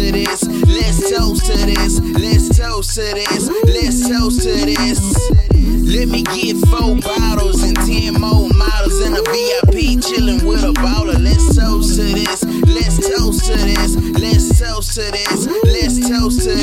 to this, let's toast to this, let's toast to this, let's toast to this. Let me get four bottles and ten more models in a VIP, chillin' with a baller. Let's toast to this, let's toast to this, let's toast to this, let's toast to this.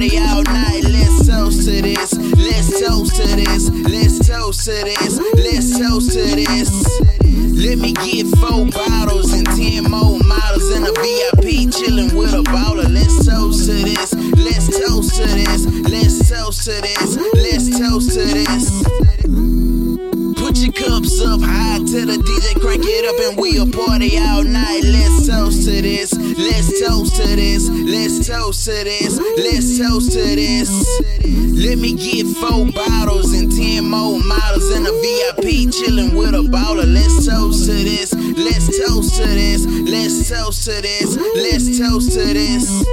Party all night. Let's toast to this, let's toast to this, let's toast to this, let's toast to this. Let me get four bottles and ten more models in a VIP, chillin' with a baller. Let's toast to this, let's toast to this, let's toast to this, let's toast to this. Put your cups up high to the DJ, crank it up, and we'll party all night. Let's toast to this, toast to this, let's toast to this, let's toast to this. Let me get four bottles and ten more models in a VIP, chillin' with a baller. Let's toast to this, let's toast to this, let's toast to this, let's toast to this.